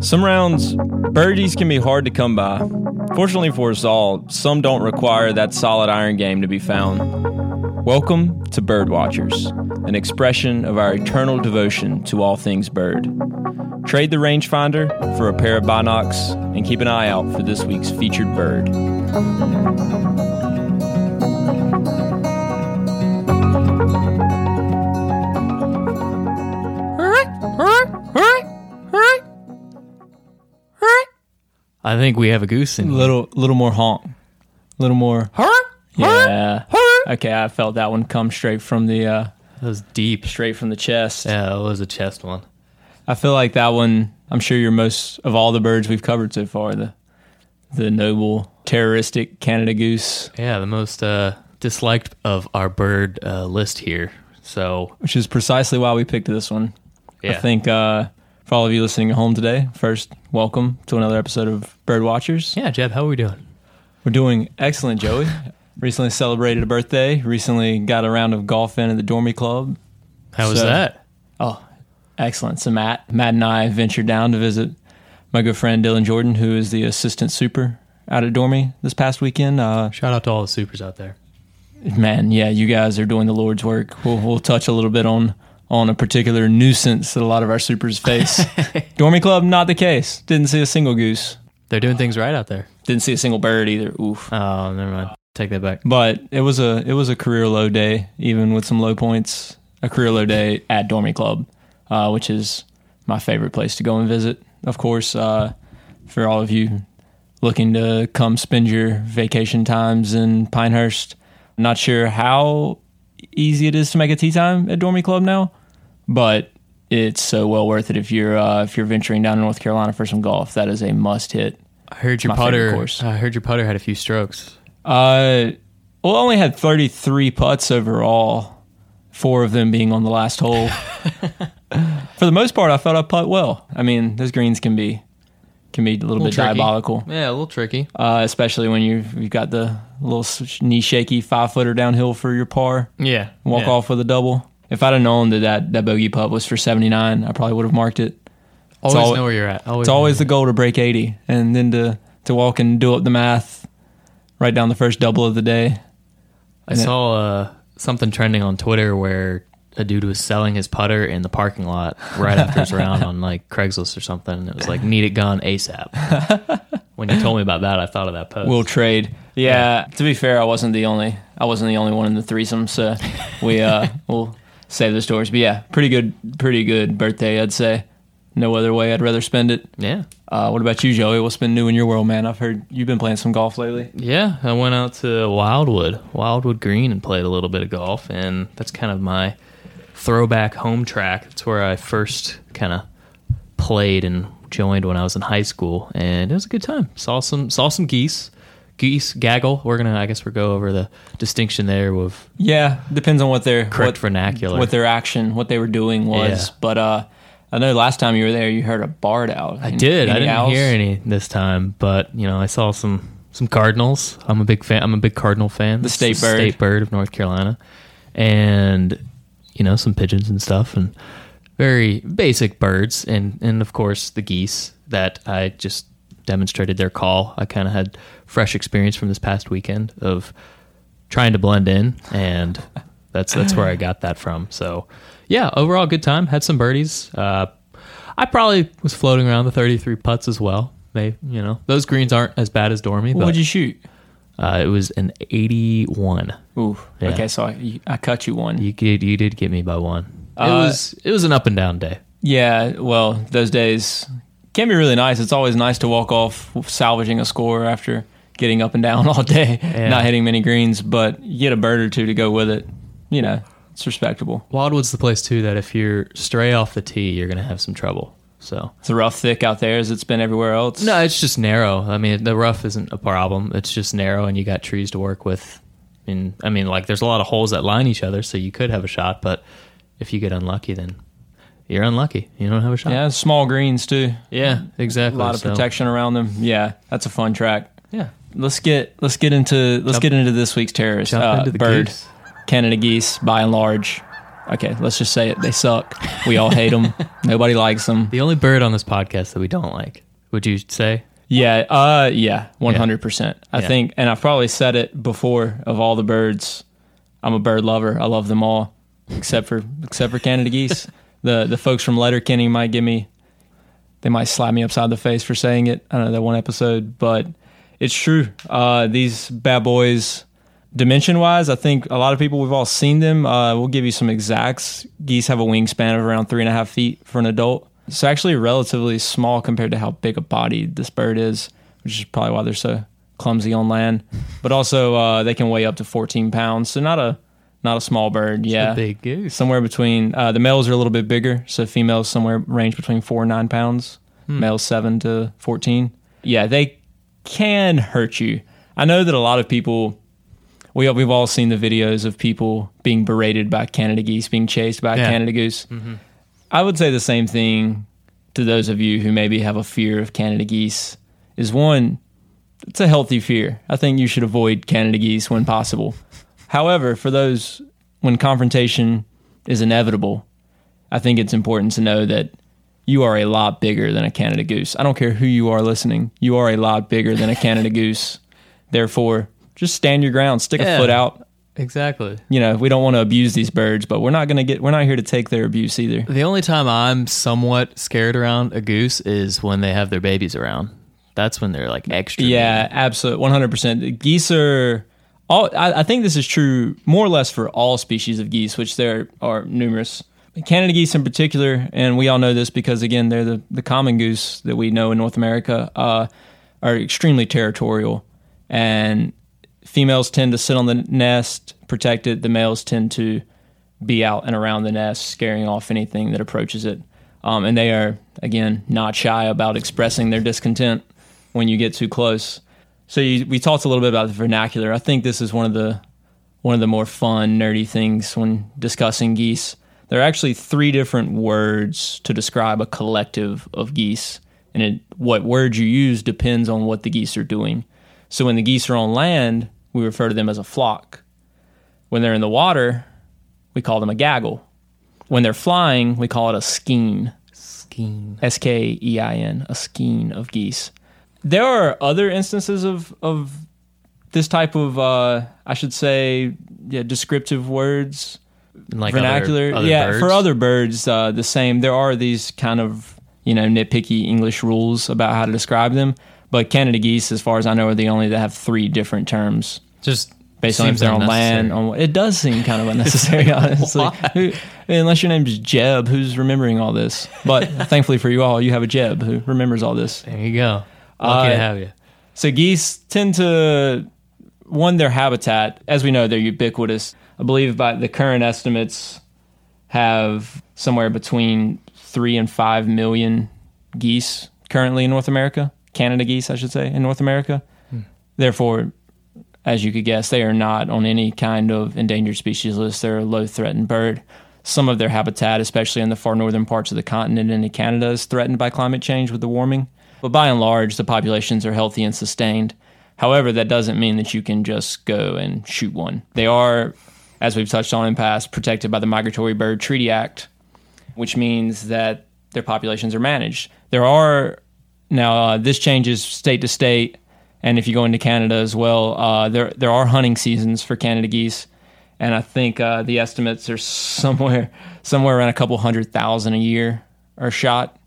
Some rounds, birdies can be hard to come by. Fortunately for us all, some don't require that solid iron game to be found. Welcome to Bird Watchers, an expression of our eternal devotion to all things bird. Trade the rangefinder for a pair of binocs and keep an eye out for this week's featured bird. I think we have a goose in A here. little, little more honk, a little more. Yeah. Okay, I felt that one come straight from the uh, That was deep. straight from the chest. Yeah, it was a chest one. I feel like that one. I'm sure you're most of all the birds we've covered so far. The the noble terroristic Canada goose, Yeah, the most uh, disliked of our bird uh, list here. So which is precisely why we picked this one. Yeah. I think uh, for all of you listening at home today, first welcome to another episode of Bird Watchers. yeah, Jeb, how are we doing? We're doing excellent, Joey. recently celebrated a birthday. Recently got a round of golf in at the Dormie Club. How was So- that? Oh, excellent. So Matt, Matt and I ventured down to visit my good friend Dylan Jordan, who is the assistant super out at Dormie this past weekend. Uh, Shout out to all the supers out there. man, yeah, you guys are doing the Lord's work. We'll, we'll touch a little bit on on a particular nuisance that a lot of our supers face. Dormie Club, not the case. Didn't see a single goose. They're doing things right out there. Didn't see a single bird either. Oof. Oh, never mind. Take that back. But it was a it was a career low day, even with some low points. A career low day at Dormie Club, uh, which is my favorite place to go and visit. Of course, uh, for all of you looking to come spend your vacation times in Pinehurst, not sure how easy it is to make a tea time at Dormie Club now, but it's so well worth it if you're uh, if you're venturing down to North Carolina for some golf. That is a must hit. I heard your My putter. course. I heard your putter had a few strokes. Uh, well, I only had 33 putts overall, four of them being on the last hole. For the most part, I thought I putt well. I mean, those greens can be can be a little, bit tricky. diabolical, Yeah, a little tricky. uh, especially when you've you've got the little knee shaky five footer downhill for your par. Yeah, Walk yeah. off with a double. If I'd have known that that, that bogey putt was for 79, I probably would have marked it. Always al- know where you're at. Always It's always the goal to break 80 and then to, to walk and do up the math right down the first double of the day. I saw uh, something trending on Twitter where a dude was selling his putter in the parking lot right after his round on like Craigslist or something. And it was like, need it gone ASAP. when you told me about that, I thought of that post. We'll trade. Yeah, To be fair, I wasn't the only. I wasn't the only one in the threesome. So we uh we'll save the stories. But yeah, pretty good. Pretty good birthday. I'd say. No other way. I'd rather spend it. yeah. Uh, what about you, Joey? What's been new in your world, man? I've heard you've been playing some golf lately. Yeah, I went out to Wildwood, Wildwood Green, and played a little bit of golf, and that's kind of my throwback home track. It's where I first kind of played and joined when I was in high school, and it was a good time. Saw some saw some geese, geese gaggle. We're gonna, I guess, we'll go over the distinction there with Yeah, depends on what their correct what, vernacular. what their action, what they were doing was. Yeah. But uh, I know last time you were there, you heard a barred owl. I did. I didn't owls? hear any this time, but you know, I saw some some cardinals. I'm a big fan. I'm a big cardinal fan. The state bird. state bird of North Carolina, and you know, some pigeons and stuff, and very basic birds, and and of course the geese that I just demonstrated their call. I kind of had fresh experience from this past weekend of trying to blend in, and that's that's where I got that from. So, yeah, overall good time. Had some birdies. Uh, I probably was floating around the 33 putts as well. They, you know, those greens aren't as bad as Dormie, What but would you shoot? uh, it was an 81. Ooh. Yeah. Okay, so I, I cut you one. You did, you did get me by one. It Uh, was it was an up and down day. Yeah, well, those days can be really nice. It's always nice to walk off salvaging a score after getting up and down all day, Yeah. not hitting many greens, but you get a bird or two to go with it. You know, it's respectable. Wildwood's the place too that if you're stray off the tee, you're gonna have some trouble. So It's a rough thick out there as it's been everywhere else. no, it's just narrow. I mean, the rough isn't a problem. It's just narrow, and you got trees to work with. And I mean, like there's a lot of holes that line each other, so you could have a shot. But if you get unlucky, then you're unlucky. You don't have a shot. Yeah, small greens too. yeah, exactly. A lot of So, protection around them. Yeah, that's a fun track. Yeah, let's get let's get into let's Jump- get into this week's terrorist uh, bird. Canada geese, by and large. Okay, let's just say it. They suck. We all hate them. Nobody likes them. The only bird on this podcast that we don't like. Would you say? Yeah, uh, yeah, one hundred percent. I Yeah. think, and I've probably said it before. Of all the birds, I'm a bird lover. I love them all, except for except for Canada geese. the the folks from Letterkenny might give me, they might slap me upside the face for saying it. I don't know that one episode, but it's true. Uh, these bad boys, dimension wise, I think a lot of people we've all seen them. Uh, we'll give you some exacts. Geese have a wingspan of around three and a half feet for an adult. It's actually relatively small compared to how big a body this bird is, which is probably why they're so clumsy on land. But also, uh, they can weigh up to 14 pounds, so not a not a small bird. Yeah, A big goose. somewhere between uh, the males are a little bit bigger, so females somewhere range between four and nine pounds, males seven to fourteen. Yeah, they can hurt you. I know that a lot of people. We we've all seen the videos of people being berated by Canada geese, being chased by a Yeah. Canada goose. Mm-hmm. I would say the same thing to those of you who maybe have a fear of Canada geese. Is one, it's a healthy fear. I think you should avoid Canada geese when possible. However, for those when confrontation is inevitable, I think it's important to know that you are a lot bigger than a Canada goose. I don't care who you are listening. You are a lot bigger than a Canada goose. Therefore, just stand your ground, stick a foot out. Exactly. You know, we don't want to abuse these birds, but we're not going to get we're not here to take their abuse either. The only time I'm somewhat scared around a goose is when they have their babies around. That's when they're like extra. Yeah, absolutely, one hundred percent. Geese are all. I, I think this is true more or less for all species of geese, which there are numerous. Canada geese in particular, and we all know this because again, they're the the common goose that we know in North America. Uh, are extremely territorial, and females tend to sit on the nest, protect it. The males tend to be out and around the nest, scaring off anything that approaches it. Um, and they are, again, not shy about expressing their discontent when you get too close. So you, we talked a little bit about the vernacular. I think this is one of the one of the more fun, nerdy things when discussing geese. There are actually three different words to describe a collective of geese, and it, what word you use depends on what the geese are doing. So when the geese are on land, we refer to them as a flock. When they're in the water, we call them a gaggle. When they're flying, we call it a skein. Skein. S K E I N, a skein of geese. There are other instances of of this type of, uh, I should say, yeah, descriptive words, Like vernacular. Other, other yeah, birds. for other birds, uh, the same. There are these kind of you know nitpicky English rules about how to describe them, but Canada geese, as far as I know, are the only that have three different terms just based on they're on land. On it does seem kind of unnecessary, honestly. Who, unless your name's Jeb, who's remembering all this. But thankfully for you all, you have a Jeb who remembers all this. There you go. Lucky Uh, to have you. So geese tend to one their habitat, as we know, they're ubiquitous. I believe by the current estimates have somewhere between three and five million geese currently in North America. Canada geese, I should say, in North America. Therefore, as you could guess, they are not on any kind of endangered species list. They're a low threatened bird. Some of their habitat, especially in the far northern parts of the continent and in Canada, is threatened by climate change with the warming. But by and large, the populations are healthy and sustained. However, that doesn't mean that you can just go and shoot one. They are, as we've touched on in past, protected by the Migratory Bird Treaty Act, which means that their populations are managed. There are now uh, this changes state to state, and if you go into Canada as well, uh, there there are hunting seasons for Canada geese, and I think uh, the estimates are somewhere somewhere around a couple hundred thousand a year are shot,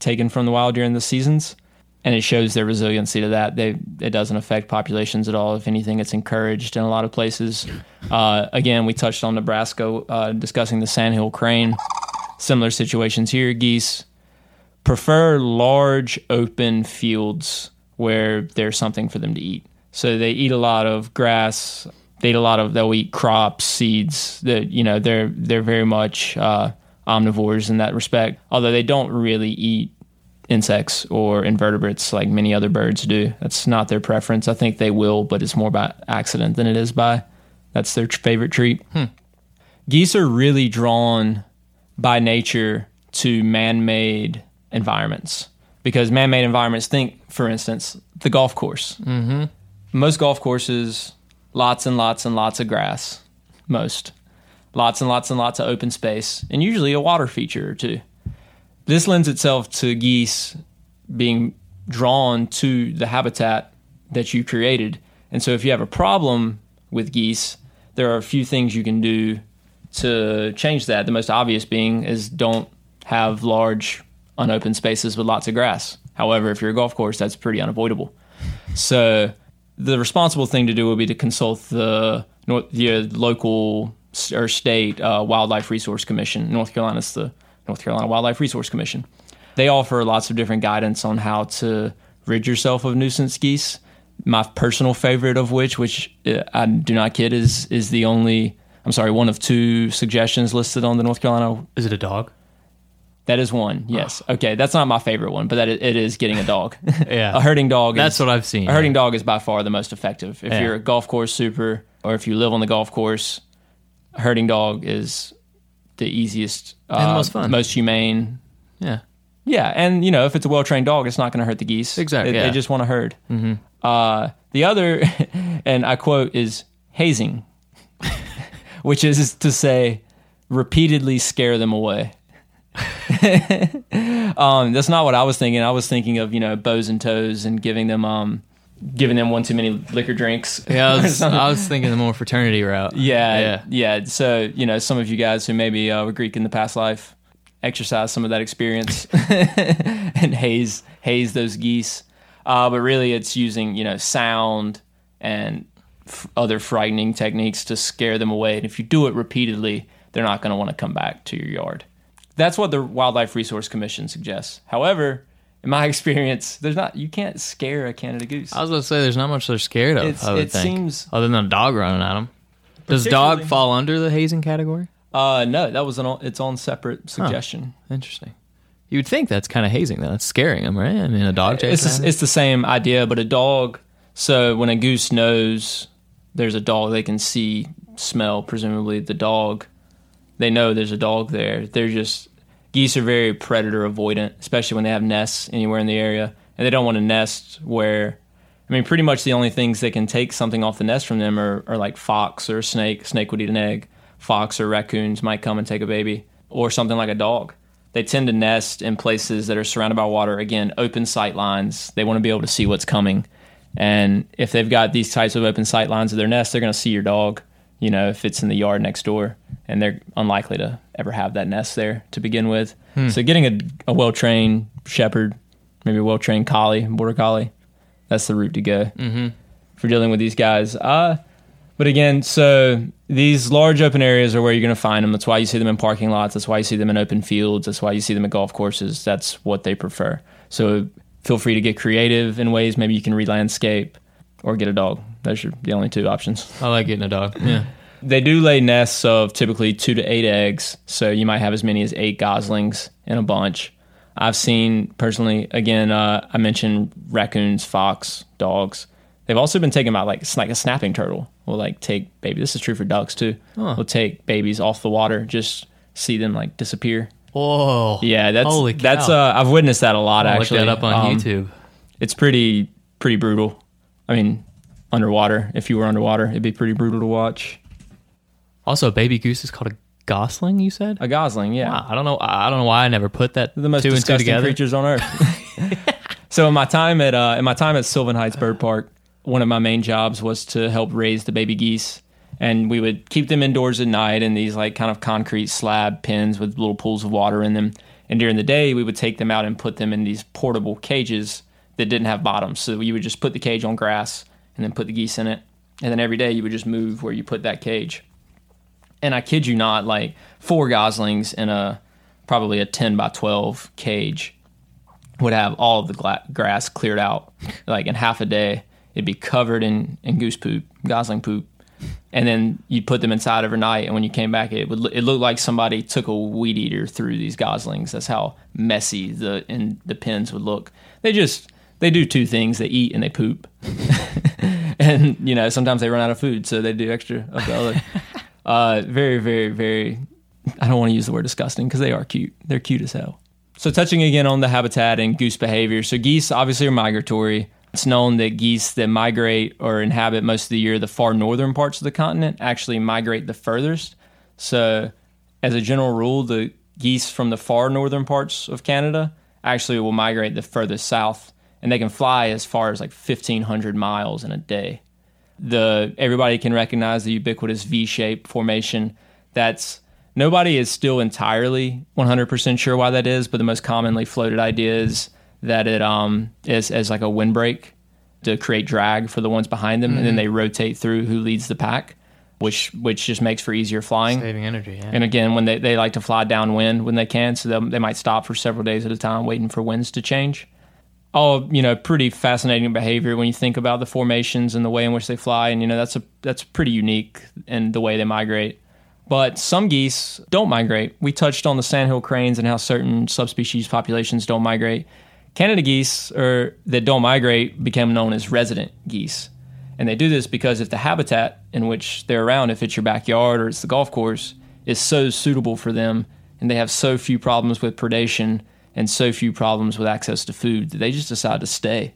taken from the wild during the seasons, and it shows their resiliency to that. They it doesn't affect populations at all. If anything, it's encouraged in a lot of places. Uh, again, we touched on Nebraska uh, discussing the sandhill crane. Similar situations here. Geese prefer large open fields where there's something for them to eat. So they eat a lot of grass. They eat a lot of. They'll eat crops, seeds. That you know they're they're very much uh, omnivores in that respect. Although they don't really eat insects or invertebrates like many other birds do. That's not their preference. I think they will, but it's more by accident than it is by. That's their favorite treat. Geese are really drawn by nature to man-made environments because man-made environments think for instance the golf course mm-hmm. most golf courses, lots and lots and lots of grass. Most. Lots and lots and lots of open space, and usually a water feature or two. This lends itself to geese being drawn to the habitat that you created. And so if you have a problem with geese, there are a few things you can do to change that. The most obvious being is don't have large unopened spaces with lots of grass. However, if you're a golf course, that's pretty unavoidable. So the responsible thing to do would be to consult the North, the local or state uh, wildlife resource commission. North Carolina's the North Carolina Wildlife Resource Commission. They offer lots of different guidance on how to rid yourself of nuisance geese. My personal favorite of which, which uh, I do not kid, is is the only. I'm sorry, one of two suggestions listed on the North Carolina Is it a dog? That is one. Yes. Okay. That's not my favorite one, but that it, it is getting a dog. Yeah. a herding dog. That's is, what I've seen. A herding dog is by far the most effective. If Yeah. you're a golf course super, or if you live on the golf course, a herding dog is the easiest, uh, And the most fun. most humane. Yeah. Yeah, and you know if it's a well trained dog, it's not going to hurt the geese. Exactly, They, yeah. they just want to herd. Mm-hmm. Uh, the other, and I quote, is hazing, which is to say, repeatedly scare them away. um, that's not what I was thinking. I was thinking of you know bows and toes and giving them um, giving them one too many liquor drinks. Yeah, I was. I was thinking the more fraternity route. Yeah, Yeah. yeah, So you know, some of you guys who maybe uh, were Greek in the past life, exercise some of that experience and haze haze those geese. Uh, but really, it's using you know sound and f- other frightening techniques to scare them away. And if you do it repeatedly, they're not going to want to come back to your yard. That's what the Wildlife Resource Commission suggests. However, in my experience, there's not you can't scare a Canada goose. I was going to say there's not much they're scared of. It's- I would it think, seems- other than a dog running at them. Does dog fall under the hazing category? Uh, no, that was an its own separate suggestion. Interesting. You would think that's kind of hazing, though. That's scaring them, right? I mean, a dog chase. It's it's the same idea, but a dog. So when a goose knows there's a dog, they can see, smell. Presumably, the dog. They know there's a dog there. They're just geese are very predator avoidant, especially when they have nests anywhere in the area, and they don't want to nest where. I mean, pretty much the only things that can take something off the nest from them are, are like fox or snake. Snake would eat an egg. Fox or raccoons might come and take a baby, or something like a dog. They tend to nest in places that are surrounded by water. Again, open sight lines. They want to be able to see what's coming. And if they've got these types of open sight lines of their nest, they're going to see your dog, you know, if it's in the yard next door. And they're unlikely to ever have that nest there to begin with. So getting a, a well trained shepherd, maybe a well trained collie, border collie, that's the route to go Mm-hmm. for dealing with these guys. Uh, but again, so these large open areas are where you're going to find them. That's why you see them in parking lots. That's why you see them in open fields. That's why you see them at golf courses. That's what they prefer. So feel free to get creative in ways. Maybe you can re-landscape or get a dog. Those are the only two options. I like getting a dog. Yeah. They do lay nests of typically two to eight eggs, so you might have as many as eight goslings in a bunch. I've seen personally, again, uh, I mentioned raccoons, fox, dogs. They've also been taken by like like a snapping turtle. Will like take baby. This is true for ducks too. Huh. Will take babies off the water, just see them like disappear. Oh, Yeah, that's Holy cow. that's uh, I've witnessed that a lot I'll actually. Look that up on Um, YouTube. It's pretty pretty brutal. I mean, underwater. If you were underwater, it'd be pretty brutal to watch. Also, a baby goose is called a gosling. You said. A gosling, yeah. Wow, I don't know. I don't know why I never put that the most two and two disgusting together. creatures on earth. so in my time at uh, in my time at Sylvan Heights Bird Park, one of my main jobs was to help raise the baby geese, and we would keep them indoors at night in these like kind of concrete slab pens with little pools of water in them. And during the day, we would take them out and put them in these portable cages that didn't have bottoms. So you would just put the cage on grass and then put the geese in it, and then every day you would just move where you put that cage and I kid you not, like four goslings in a probably a 10 by 12 cage would have all of the gla- grass cleared out. Like in half a day, it'd be covered in, in goose poop, gosling poop. And then you'd put them inside overnight, and when you came back, it would it looked like somebody took a weed eater through these goslings. That's how messy the in the pens would look. They just they do two things: they eat and they poop. and you know sometimes they run out of food, so they do extra of the other. Uh, very, very, very. I don't want to use the word disgusting because they are cute. They're cute as hell. So touching again on the habitat and goose behavior. So geese obviously are migratory. It's known that geese that migrate or inhabit most of the year the far northern parts of the continent actually migrate the furthest. So, as a general rule, the geese from the far northern parts of Canada actually will migrate the furthest south, and they can fly as far as like 1,500 miles in a day. The everybody can recognize the ubiquitous V-shaped formation. That's nobody is still entirely 100% sure why that is, but the most commonly floated idea is that it um is as like a windbreak to create drag for the ones behind them, and then they rotate through who leads the pack, which which just makes for easier flying. Saving energy. Yeah. And again, when they, they like to fly downwind when they can, so they might stop for several days at a time waiting for winds to change. All you know, pretty fascinating behavior when you think about the formations and the way in which they fly, and you know that's a that's pretty unique in the way they migrate. But some geese don't migrate. We touched on the sandhill cranes and how certain subspecies populations don't migrate. Canada geese or that don't migrate become known as resident geese. And they do this because if the habitat in which they're around, if it's your backyard or it's the golf course, is so suitable for them and they have so few problems with predation and so few problems with access to food that they just decide to stay.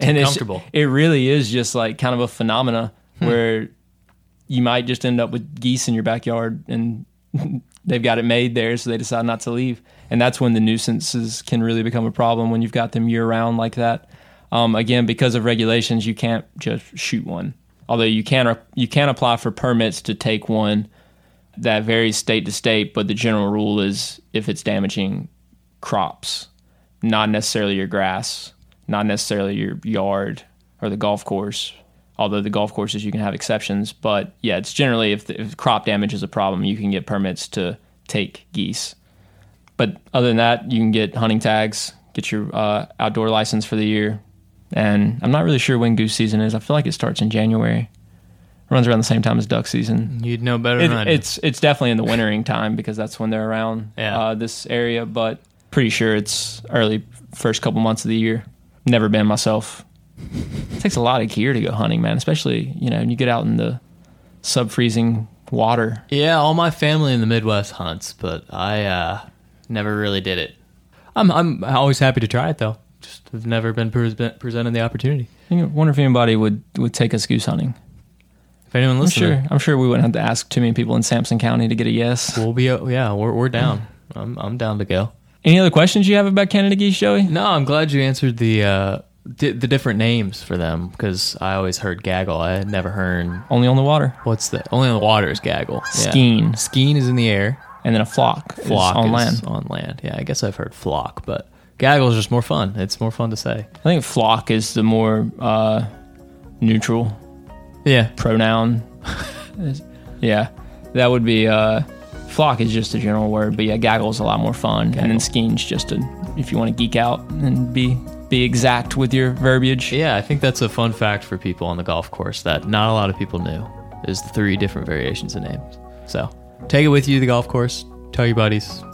And it's, comfortable. it really is just like kind of a phenomena where you might just end up with geese in your backyard and they've got it made there, so they decide not to leave. And that's when the nuisances can really become a problem when you've got them year round like that. Um, again, because of regulations, you can't just shoot one. Although you can you can apply for permits to take one that varies state to state, but the general rule is if it's damaging crops, not necessarily your grass, not necessarily your yard or the golf course. Although the golf courses you can have exceptions, but yeah, it's generally if, the, if crop damage is a problem, you can get permits to take geese. But other than that, you can get hunting tags, get your uh, outdoor license for the year, and I'm not really sure when goose season is. I feel like it starts in January, runs around the same time as duck season. You'd know better It, than I do. it's it's definitely in the wintering time because that's when they're around Yeah. uh, this area. But pretty sure it's early first couple months of the year. Never been myself. It takes a lot of gear to go hunting, man. Especially you know when you get out in the sub freezing water. Yeah, all my family in the Midwest hunts, but I uh, never really did it. I'm I'm always happy to try it though. Just have never been pres- presented the opportunity. I wonder if anybody would would take us goose hunting. If anyone I'm sure. I'm sure we wouldn't have to ask too many people in Sampson County to get a yes. we'll be yeah, we're we're down. I'm I'm down to go. Any other questions you have about Canada geese, Joey? No, I'm glad you answered the uh, di- the different names for them because I always heard gaggle. I had never heard Only on the water. what's the only on the water is gaggle. Skeen. Skeen is in the air. And then a flock, is Flock on is land. On land. Yeah, I guess I've heard flock, but gaggle is just more fun. It's more fun to say. I think flock is the more uh, neutral Yeah. pronoun. yeah, that would be uh, flock is just a general word, but yeah, gaggle is a lot more fun, and then skeen's just a if you want to geek out and be be exact with your verbiage. Yeah, I think that's a fun fact for people on the golf course that not a lot of people knew is the three different variations of names. So take it with you to the golf course. Tell your buddies.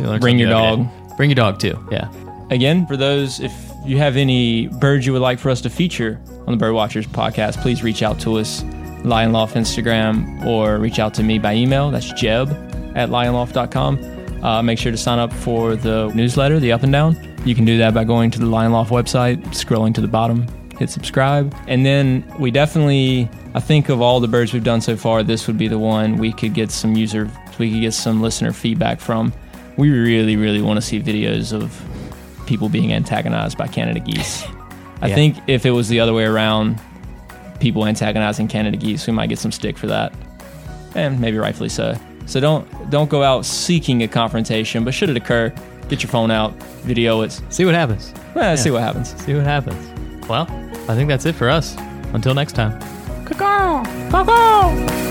You Bring your dog. Bring your dog too. Yeah. Again, for those, if you have any birds you would like for us to feature on the Bird Watchers podcast, please reach out to us, Lionloft Instagram, or reach out to me by email. That's jeb at lionloft.com. Uh, make sure to sign up for the newsletter, the Up and Down. You can do that by going to the Lionloft website, scrolling to the bottom, hit subscribe. And then we definitely, I think of all the birds we've done so far, this would be the one we could get some user, we could get some listener feedback from. We really, really want to see videos of people being antagonized by Canada geese. I Yeah. think if it was the other way around, people antagonizing Canada geese, we might get some stick for that, and maybe rightfully so. So don't don't go out seeking a confrontation, but should it occur, get your phone out, video it, See what happens. eh, see what happens. See what happens. Well, I think that's it for us. Until next time. Thank you.